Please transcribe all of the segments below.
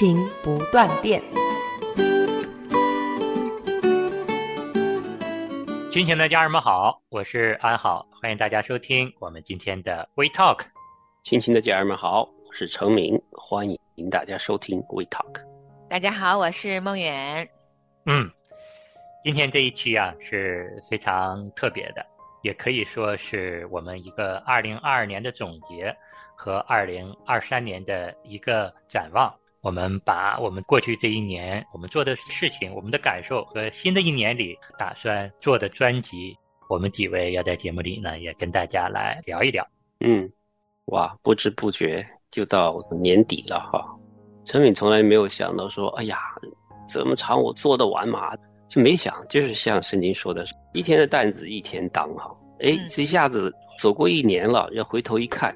亲情不断电。亲情的家人们好，我是安好，欢迎大家收听我们今天的 We Talk。亲情的家人们好，我是程明，欢迎大家收听 We Talk。大家好，我是梦远。嗯，今天这一期啊是非常特别的，也可以说是我们一个二零二二年的总结和二零二三年的一个展望。我们把我们过去这一年我们做的事情、我们的感受和新的一年里打算做的专辑，我们几位要在节目里呢也跟大家来聊一聊。嗯，哇，不知不觉就到年底了哈。陈敏从来没有想到说，哎呀，这么长我做得完吗？就没想，就是像圣经说的，一天的担子一天当哈。哎，这一下子走过一年了，要回头一看，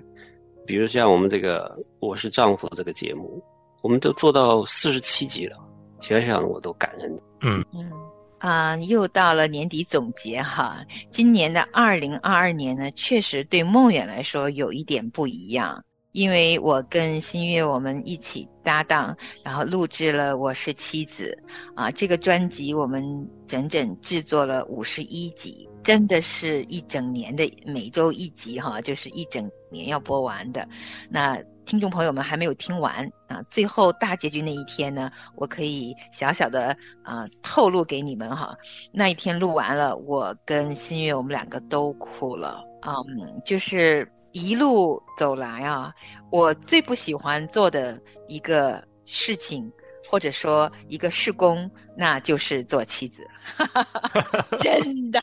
比如像我们这个《我是丈夫》这个节目。我们都做到四十七集了，想想我都感恩。嗯嗯啊，又到了年底总结哈。今年的二零二二年呢，确实对梦远来说有一点不一样，因为我跟新月我们一起搭档，然后录制了《我是妻子》啊，这个专辑我们整整制作了五十一集，真的是一整年的每周一集哈，就是一整年要播完的。那听众朋友们还没有听完啊，最后大结局那一天呢，我可以小小的啊透露给你们哈。那一天录完了，我跟新月我们两个都哭了啊、嗯，就是一路走来啊，我最不喜欢做的一个事情，或者说一个事工，那就是做妻子，真的。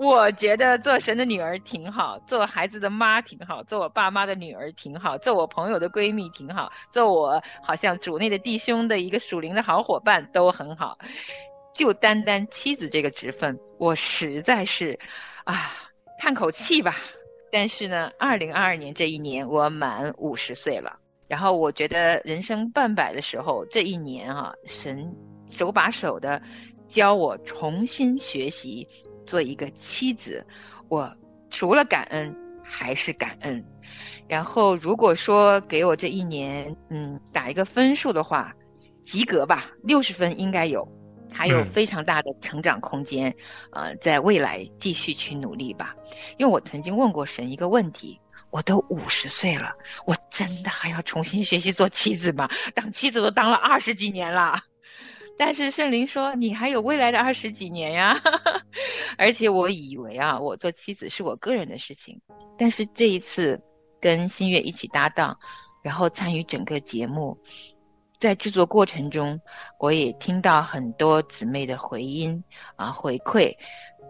我觉得做神的女儿挺好，做孩子的妈挺好，做我爸妈的女儿挺好，做我朋友的闺蜜挺好，做我好像主内的弟兄的一个属灵的好伙伴都很好。就单单妻子这个职分，我实在是啊叹口气吧。但是呢，二零二二年这一年我满五十岁了，然后我觉得人生半百的时候，这一年、啊，神手把手的教我重新学习。做一个妻子，我除了感恩还是感恩。然后如果说给我这一年，嗯，打一个分数的话，及格吧，六十分应该有，还有非常大的成长空间，呃，在未来继续去努力吧。因为我曾经问过神一个问题：我都五十岁了，我真的还要重新学习做妻子吗？当妻子都当了二十几年了。但是圣灵说：“你还有未来的二十几年呀！” 而且我以为啊，我做妻子是我个人的事情。但是这一次跟新月一起搭档，然后参与整个节目，在制作过程中，我也听到很多姊妹的回音啊回馈，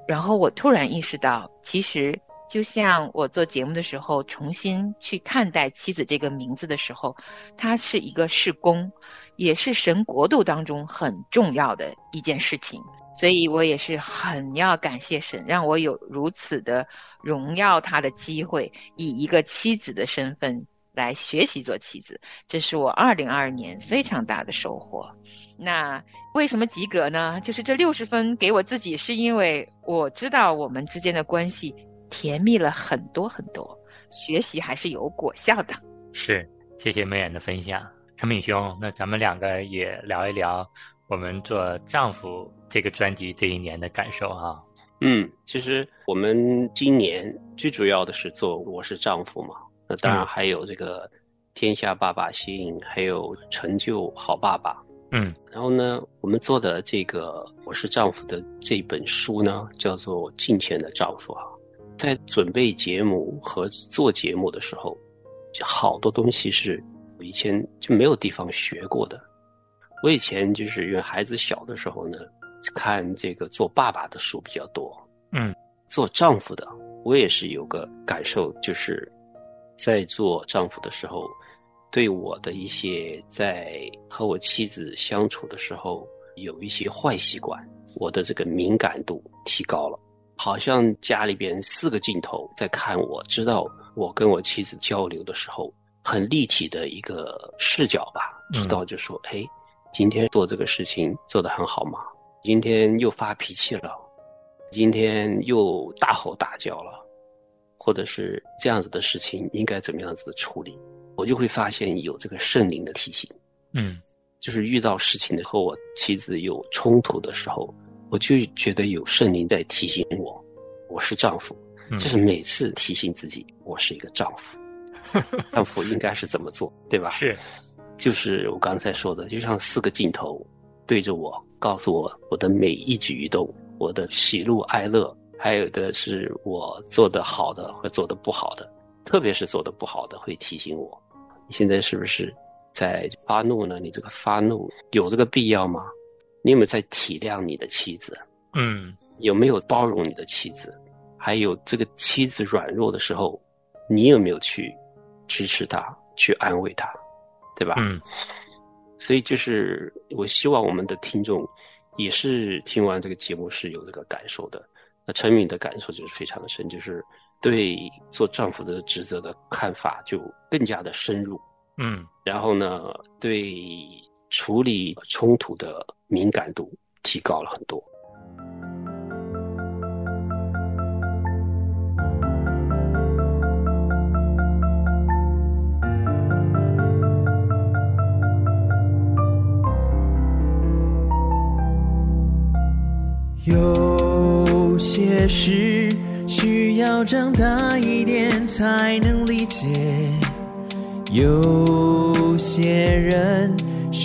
然后我突然意识到，其实就像我做节目的时候，重新去看待妻子这个名字的时候，它是一个事工。也是神国度当中很重要的一件事情，所以我也是很要感谢神，让我有如此的荣耀他的机会，以一个妻子的身份来学习做妻子，这是我二零二二年非常大的收获。那为什么及格呢？就是这六十分给我自己，是因为我知道我们之间的关系甜蜜了很多很多，学习还是有果效的。是，谢谢梅远的分享。陈敏兄，那咱们两个也聊一聊我们做丈夫这个专辑这一年的感受啊。嗯，其实我们今年最主要的是做《我是丈夫》嘛，那当然还有这个《天下爸爸心》，还有《成就好爸爸》。嗯，然后呢，我们做的这个《我是丈夫》的这本书呢，叫做《敬虔的丈夫》啊。在准备节目和做节目的时候，好多东西是。我以前就没有地方学过的。我以前就是因为孩子小的时候呢，看这个做爸爸的书比较多。嗯，做丈夫的，我也是有个感受，就是在做丈夫的时候，对我的一些在和我妻子相处的时候有一些坏习惯，我的这个敏感度提高了，好像家里边四个镜头在看我，知道我跟我妻子交流的时候很立体的一个视角吧，知道就说，哎，今天做这个事情做得很好吗？今天又发脾气了，今天又大吼大叫了，或者是这样子的事情应该怎么样子的处理？我就会发现有这个圣灵的提醒，嗯，就是遇到事情和我妻子有冲突的时候，我就觉得有圣灵在提醒我，我是丈夫，就是每次提醒自己，我是一个丈夫，丈夫应该是怎么做，对吧？是，就是我刚才说的，就像四个镜头对着我，告诉我我的每一举一动，我的喜怒哀乐，还有的是我做的好的和做的不好的，特别是做的不好的会提醒我。你现在是不是在发怒呢？你这个发怒有这个必要吗？你有没有在体谅你的妻子？嗯，有没有包容你的妻子？还有这个妻子软弱的时候，你有没有去支持她、去安慰她，对吧？嗯。所以就是我希望我们的听众也是听完这个节目是有这个感受的。那陈敏的感受就是非常的深，就是。对做丈夫的职责的看法就更加的深入，嗯，然后呢，对处理冲突的敏感度提高了很多。有些事。需要长大一点才能理解，有些人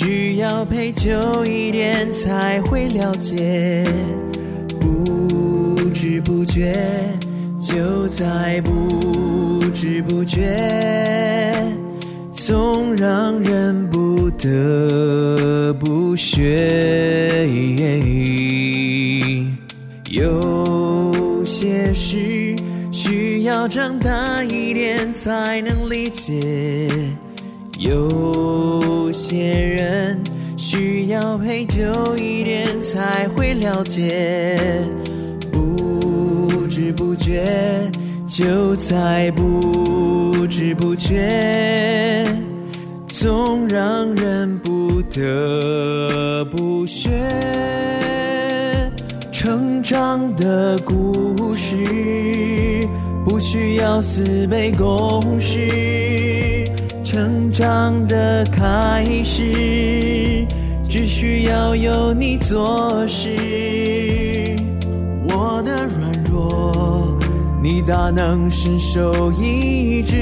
需要陪久一点才会了解，不知不觉就在不知不觉，总让人不得不学。有些事需要长大一点才能理解，有久一点才会了解，不知不觉就在不知不觉，总让人不得不学。成长的故事不需要四背公式，成长的开始需要有你做事。我的软弱，你大能伸手医治；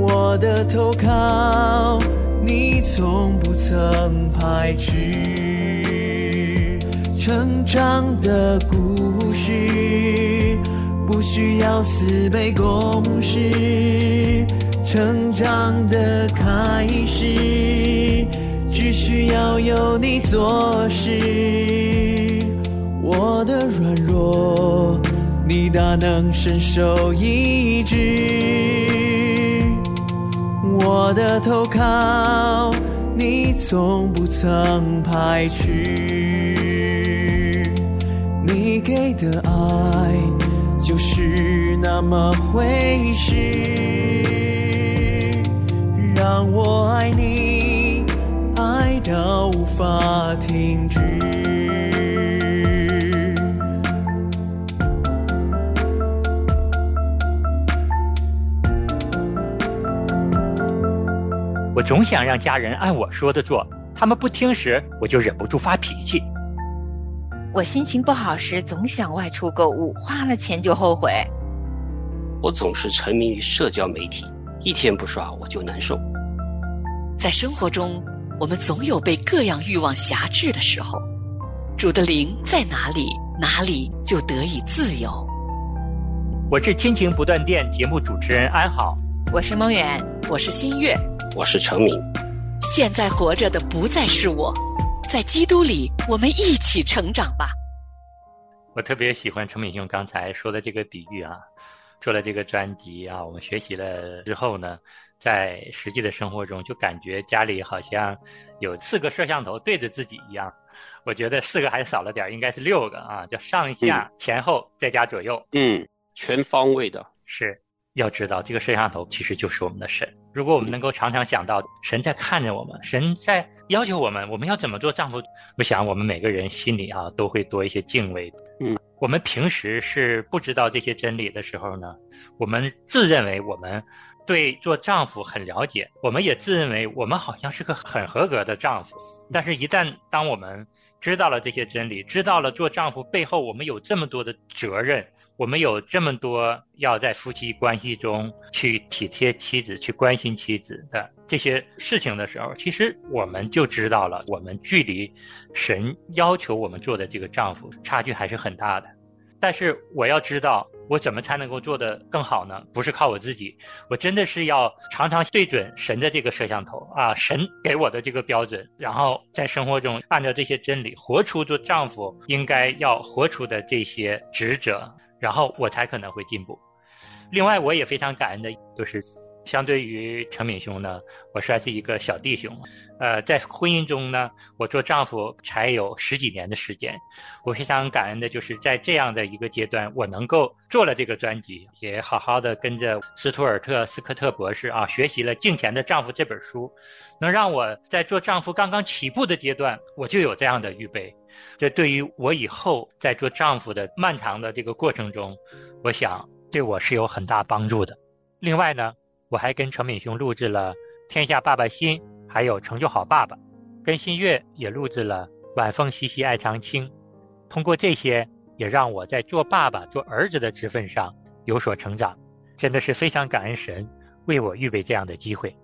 我的投靠，你从不曾排斥。成长的故事不需要四倍公式，成长的开始要有你做事。我的软弱，你大能伸手医治；我的投靠，你从不曾排斥。你给的爱就是那么回事，让我爱你，到无法停止。我总想让家人按我说的做，他们不听时，我就忍不住发脾气。我心情不好时，总想外出购物，花了钱就后悔。我总是沉迷于社交媒体，一天不刷我就难受。在生活中，我们总有被各样欲望辖制的时候。主的灵在哪里，哪里就得以自由。我是亲情不断电节目主持人安好，我是梦远，我是新月，我是程敏。现在活着的不再是我。在基督里，我们一起成长吧。我特别喜欢陈敏兄刚才说的这个比喻啊，做了这个专辑啊，我们学习了之后呢，在实际的生活中就感觉家里好像有四个摄像头对着自己一样。我觉得四个还少了点，应该是六个啊，叫上下前后再加左右。嗯，全方位的。是，要知道这个摄像头其实就是我们的神。如果我们能够常常想到神在看着我们，神在要求我们，我们要怎么做丈夫？我想我们每个人心里啊都会多一些敬畏。嗯，我们平时是不知道这些真理的时候呢，我们自认为我们对做丈夫很了解，我们也自认为我们好像是个很合格的丈夫。但是，一旦当我们知道了这些真理，知道了做丈夫背后我们有这么多的责任，我们有这么多要在夫妻关系中去体贴妻子、去关心妻子的这些事情的时候，其实我们就知道了，我们距离神要求我们做的这个丈夫差距还是很大的。但是我要知道。我怎么才能够做得更好呢？不是靠我自己，我真的是要常常对准神的这个摄像头啊，神给我的这个标准，然后在生活中按照这些真理活出做丈夫应该要活出的这些职责，然后我才可能会进步。另外，我也非常感恩的就是。相对于陈敏兄呢，我算是一个小弟兄。呃，在婚姻中呢，我做丈夫才有十几年的时间。我非常感恩的就是在这样的一个阶段，我能够做了这个专辑，也好好的跟着斯图尔特·斯科特博士啊学习了《敬前的丈夫》这本书，能让我在做丈夫刚刚起步的阶段，我就有这样的预备。这对于我以后在做丈夫的漫长的这个过程中，我想对我是有很大帮助的。另外呢。我还跟程敏兄录制了《天下爸爸心》，还有《成就好爸爸》，跟新月也录制了《晚风习习爱长青》。通过这些，也让我在做爸爸、做儿子的职分上有所成长，真的是非常感恩神为我预备这样的机会。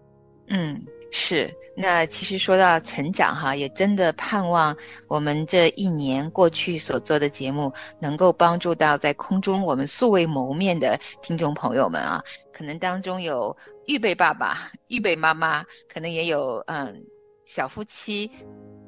嗯。是，那其实说到成长哈，也真的盼望我们这一年过去所做的节目，能够帮助到在空中我们素未谋面的听众朋友们啊。可能当中有预备爸爸、预备妈妈，可能也有嗯小夫妻，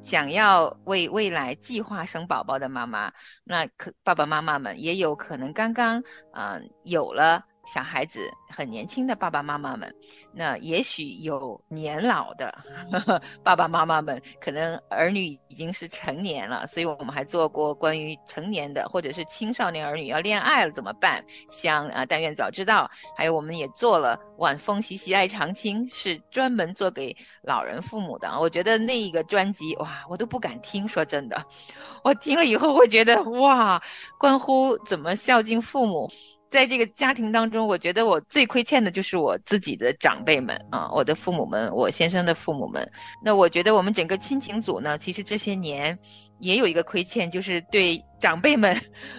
想要为未来计划生宝宝的妈妈，那可爸爸妈妈们也有可能刚刚嗯有了。小孩子很年轻的爸爸妈妈们，那也许有年老的 爸爸妈妈们，可能儿女已经是成年了，所以我们还做过关于成年的或者是青少年儿女要恋爱了怎么办？像啊，但愿早知道，还有我们也做了晚风习习爱长青，是专门做给老人父母的。我觉得那一个专辑哇，我都不敢听，说真的，我听了以后会觉得哇，关乎怎么孝敬父母。在这个家庭当中，我觉得我最亏欠的就是我自己的长辈们啊，我的父母们，我先生的父母们。那我觉得我们整个亲情组呢，其实这些年也有一个亏欠，就是对长辈们，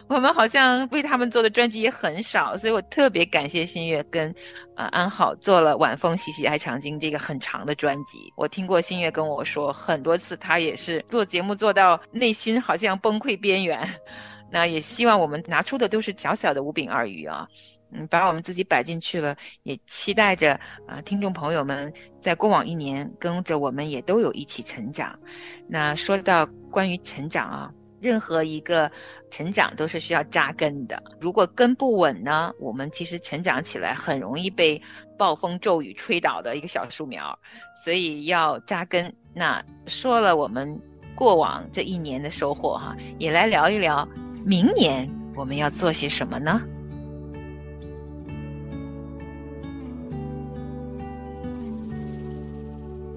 我们好像为他们做的专辑也很少。所以我特别感谢新月跟啊安好做了《晚风习习爱长青》这个很长的专辑。我听过新月跟我说很多次，他也是做节目做到内心好像崩溃边缘。那也希望我们拿出的都是小小的五饼二鱼啊，嗯，把我们自己摆进去了，也期待着啊，听众朋友们在过往一年跟着我们也都有一起成长。那说到关于成长啊，任何一个成长都是需要扎根的，如果根不稳呢，我们其实成长起来很容易被暴风骤雨吹倒的一个小树苗，所以要扎根。那说了我们过往这一年的收获哈，也来聊一聊。明年我们要做些什么呢？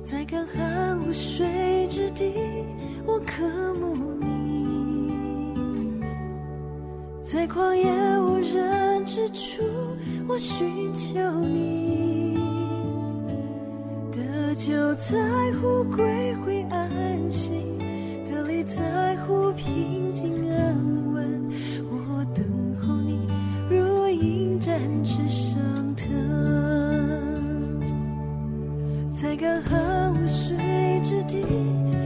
在干旱无水之地，我渴慕你；在旷野无人之处，我寻求你。得救在乎归回安息，得力在乎平静安。展翅上腾，在干旱无水之地，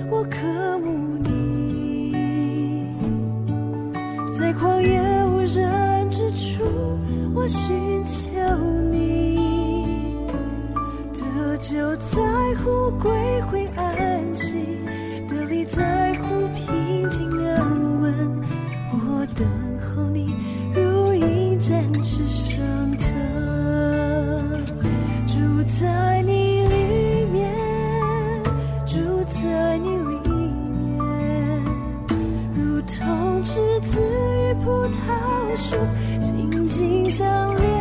我渴慕你；在旷野无人之处，我寻求你。得救在乎归回安息，得力在乎是上天住在你里面住在你里面如同栀子与葡萄树紧紧相连。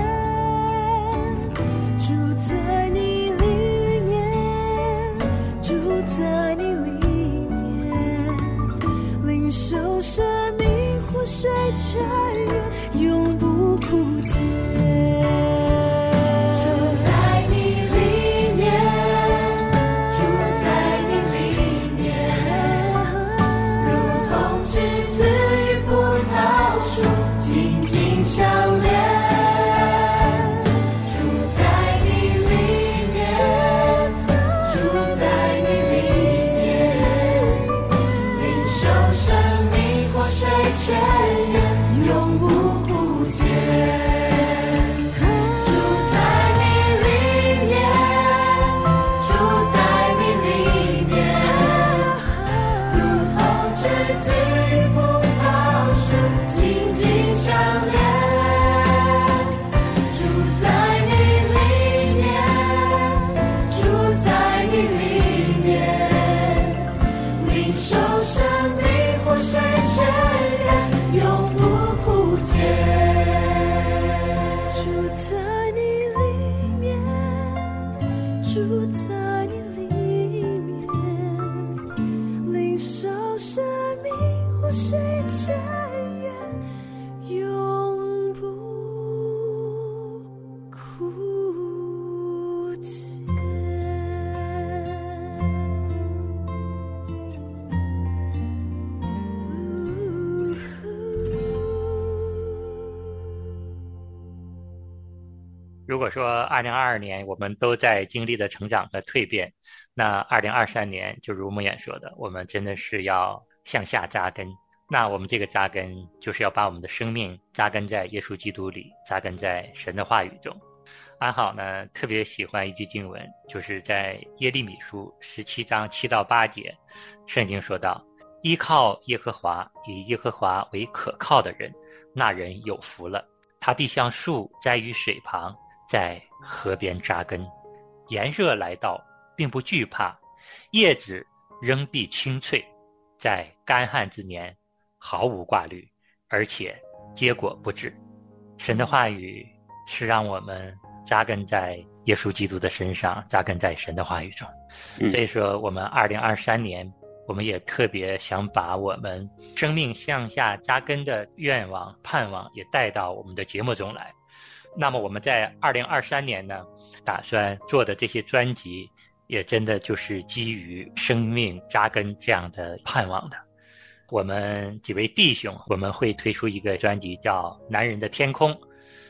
说二零二二年我们都在经历的成长和蜕变，那二零二三年就如梦魇说的，我们真的是要向下扎根。那我们这个扎根，就是要把我们的生命扎根在耶稣基督里，扎根在神的话语中。安好呢，特别喜欢一句经文，就是在耶利米书十七章七到八节，圣经说道：“依靠耶和华，以耶和华为可靠的人，那人有福了。他必像树栽于水旁，在河边扎根，炎热来到，并不惧怕，叶子仍必青翠，在干旱之年毫无挂虑，而且结果不止。”神的话语是让我们。扎根在耶稣基督的身上，扎根在神的话语中。所以说，我们二零二三年，我们也特别想把我们生命向下扎根的愿望、盼望也带到我们的节目中来。那么，我们在二零二三年呢，打算做的这些专辑，也真的就是基于生命扎根这样的盼望的。我们几位弟兄，我们会推出一个专辑，叫《男人的天空》。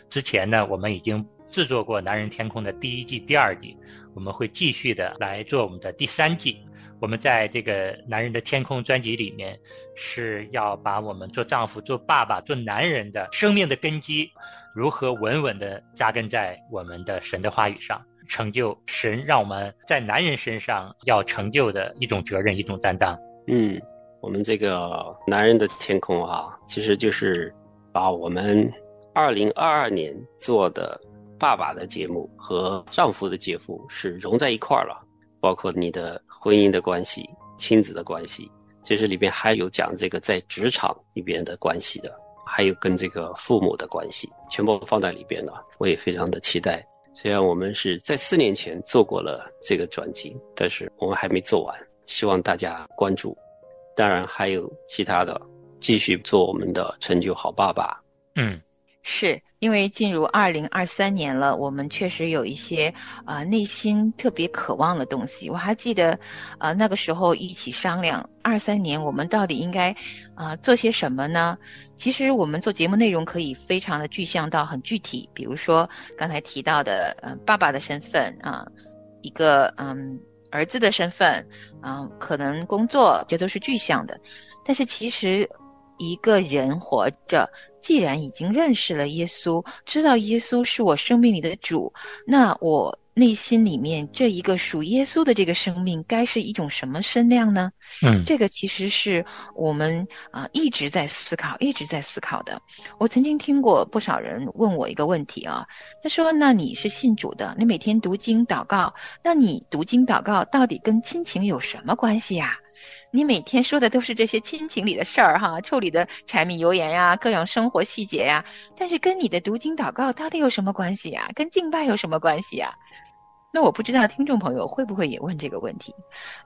之前呢，我们已经。制作过《男人天空》的第一季、第二季，我们会继续的来做我们的第三季。我们在这个《男人的天空》专辑里面，是要把我们做丈夫、做爸爸、做男人的生命的根基，如何稳稳的扎根在我们的神的话语上，成就神让我们在男人身上要成就的一种责任、一种担当。嗯，我们这个《男人的天空》啊，其实就是把我们二零二二年做的。爸爸的节目和丈夫的节目是融在一块儿了，包括你的婚姻的关系、亲子的关系，其实里边还有讲这个在职场里边的关系的，还有跟这个父母的关系，全部放在里边了。我也非常的期待。虽然我们是在四年前做过了这个专辑，但是我们还没做完，希望大家关注。当然还有其他的，继续做我们的成就好爸爸。嗯。是因为进入二零二三年了，我们确实有一些啊内心特别渴望的东西。我还记得，啊那个时候一起商量二三年我们到底应该啊做些什么呢？其实我们做节目内容可以非常的具象到很具体，比如说刚才提到的，嗯爸爸的身份啊，一个嗯儿子的身份，嗯可能工作这都是具象的，但是其实。一个人活着，既然已经认识了耶稣，知道耶稣是我生命里的主，那我内心里面这一个属耶稣的这个生命，该是一种什么身量呢？嗯，这个其实是我们啊一直在思考，一直在思考的。我曾经听过不少人问我一个问题啊，他说：“那你是信主的，你每天读经祷告，那你读经祷告到底跟亲情有什么关系呀？”你每天说的都是这些亲情里的事儿哈，处理的柴米油盐呀，各种生活细节呀，但是跟你的读经祷告到底有什么关系呀？跟敬拜有什么关系呀？那我不知道听众朋友会不会也问这个问题。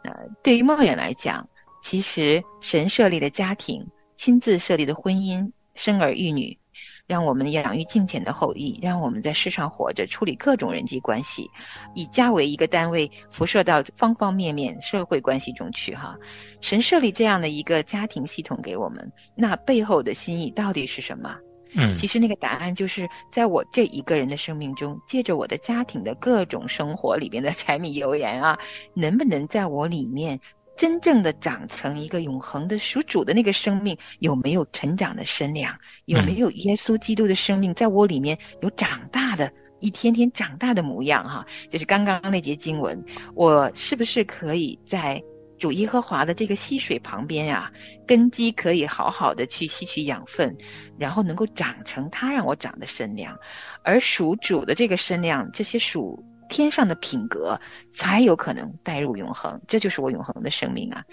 那对于梦远来讲，其实神设立的家庭，亲自设立的婚姻，生儿育女。让我们养育敬虔的后裔，让我们在世上活着，处理各种人际关系，以家为一个单位，辐射到方方面面社会关系中去。哈，神设立这样的一个家庭系统给我们，那背后的心意到底是什么？嗯，其实那个答案就是在我这一个人的生命中，借着我的家庭的各种生活里边的柴米油盐啊，能不能在我里面？真正的长成一个永恒的属主的那个生命，有没有成长的身量？有没有耶稣基督的生命在我里面有长大的一天天长大的模样？哈，就是刚刚那节经文，我是不是可以在主耶和华的这个溪水旁边呀，根基可以好好的去吸取养分，然后能够长成他让我长的身量，而属主的这个身量，这些属。天上的品格才有可能带入永恒，这就是我永恒的生命啊！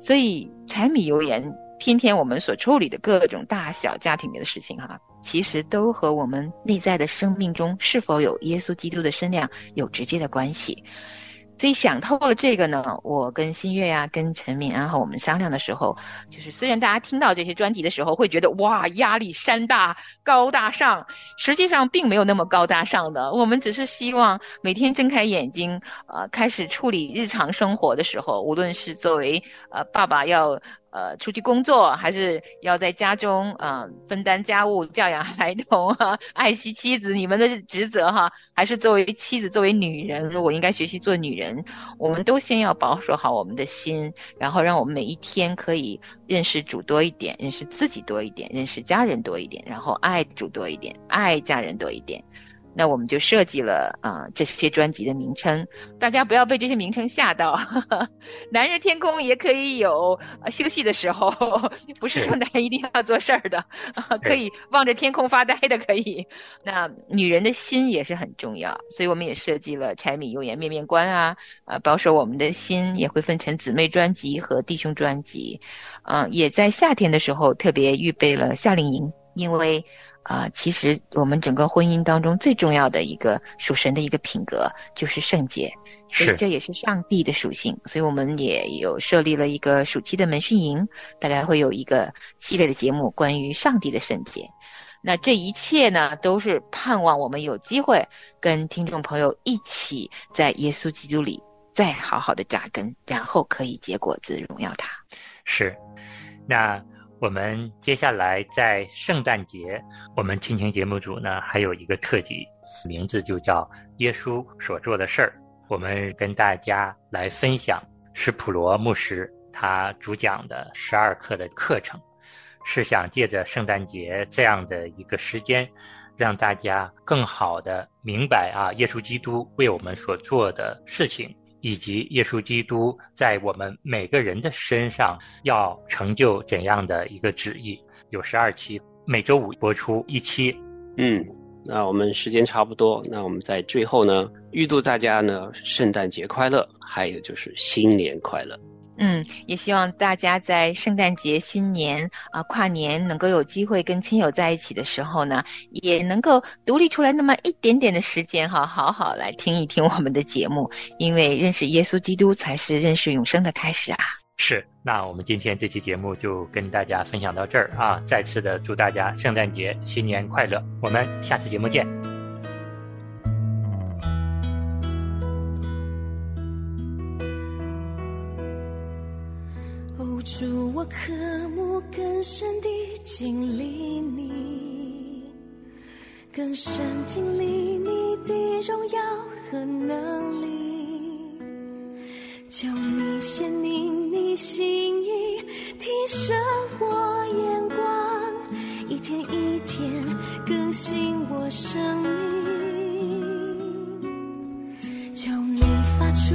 所以柴米油盐，天天我们所处理的各种大小家庭里的事情，哈，其实都和我们内在的生命中是否有耶稣基督的身量有直接的关系。所以想透了这个呢，我跟新月呀、跟陈敏啊和我们商量的时候，就是虽然大家听到这些专题的时候会觉得哇压力山大、高大上，实际上并没有那么高大上的。我们只是希望每天睁开眼睛，呃，开始处理日常生活的时候，无论是作为呃爸爸要呃出去工作，还是要在家中啊、呃、分担家务、教养孩童啊、爱惜妻子，你们的职责哈，还是作为妻子、作为女人，我应该学习做女人。我们都先要保守好我们的心，然后让我们每一天可以认识主多一点，认识自己多一点，认识家人多一点，然后爱主多一点，爱家人多一点。那我们就设计了啊、呃、这些专辑的名称，大家不要被这些名称吓到。男人天空也可以有、呃、休息的时候，不是说男人一定要做事儿的，啊，可以望着天空发呆的可以。那女人的心也是很重要，所以我们也设计了柴米油盐面面观啊，啊，保守我们的心也会分成姊妹专辑和弟兄专辑，嗯，也在夏天的时候特别预备了夏令营，因为。啊、呃，其实我们整个婚姻当中最重要的一个属神的一个品格就是圣洁，所以这也是上帝的属性，所以我们也有设立了一个暑期的门训营，大概会有一个系列的节目关于上帝的圣洁。那这一切呢，都是盼望我们有机会跟听众朋友一起在耶稣基督里再好好的扎根，然后可以结果子，荣耀他。是，那。我们接下来在圣诞节，我们亲情节目组呢还有一个特辑，名字就叫《耶稣所做的事儿》。我们跟大家来分享史普罗牧师他主讲的十二课的课程，是想借着圣诞节这样的一个时间，让大家更好的明白啊，耶稣基督为我们所做的事情。以及耶稣基督在我们每个人的身上要成就怎样的一个旨意？有十二期，每周五播出一期。嗯，那我们时间差不多，那我们在最后呢，预祝大家呢圣诞节快乐，还有就是新年快乐。嗯，也希望大家在圣诞节、新年啊、跨年能够有机会跟亲友在一起的时候呢，也能够独立出来那么一点点的时间哈，好好来听一听我们的节目，因为认识耶稣基督才是认识永生的开始啊。是，那我们今天这期节目就跟大家分享到这儿啊，再次的祝大家圣诞节、新年快乐，我们下次节目见。我渴慕更深地经历你，更深经历你的荣耀和能力，求你显明你心意，提升我眼光，一天一天更新我生命，求你发出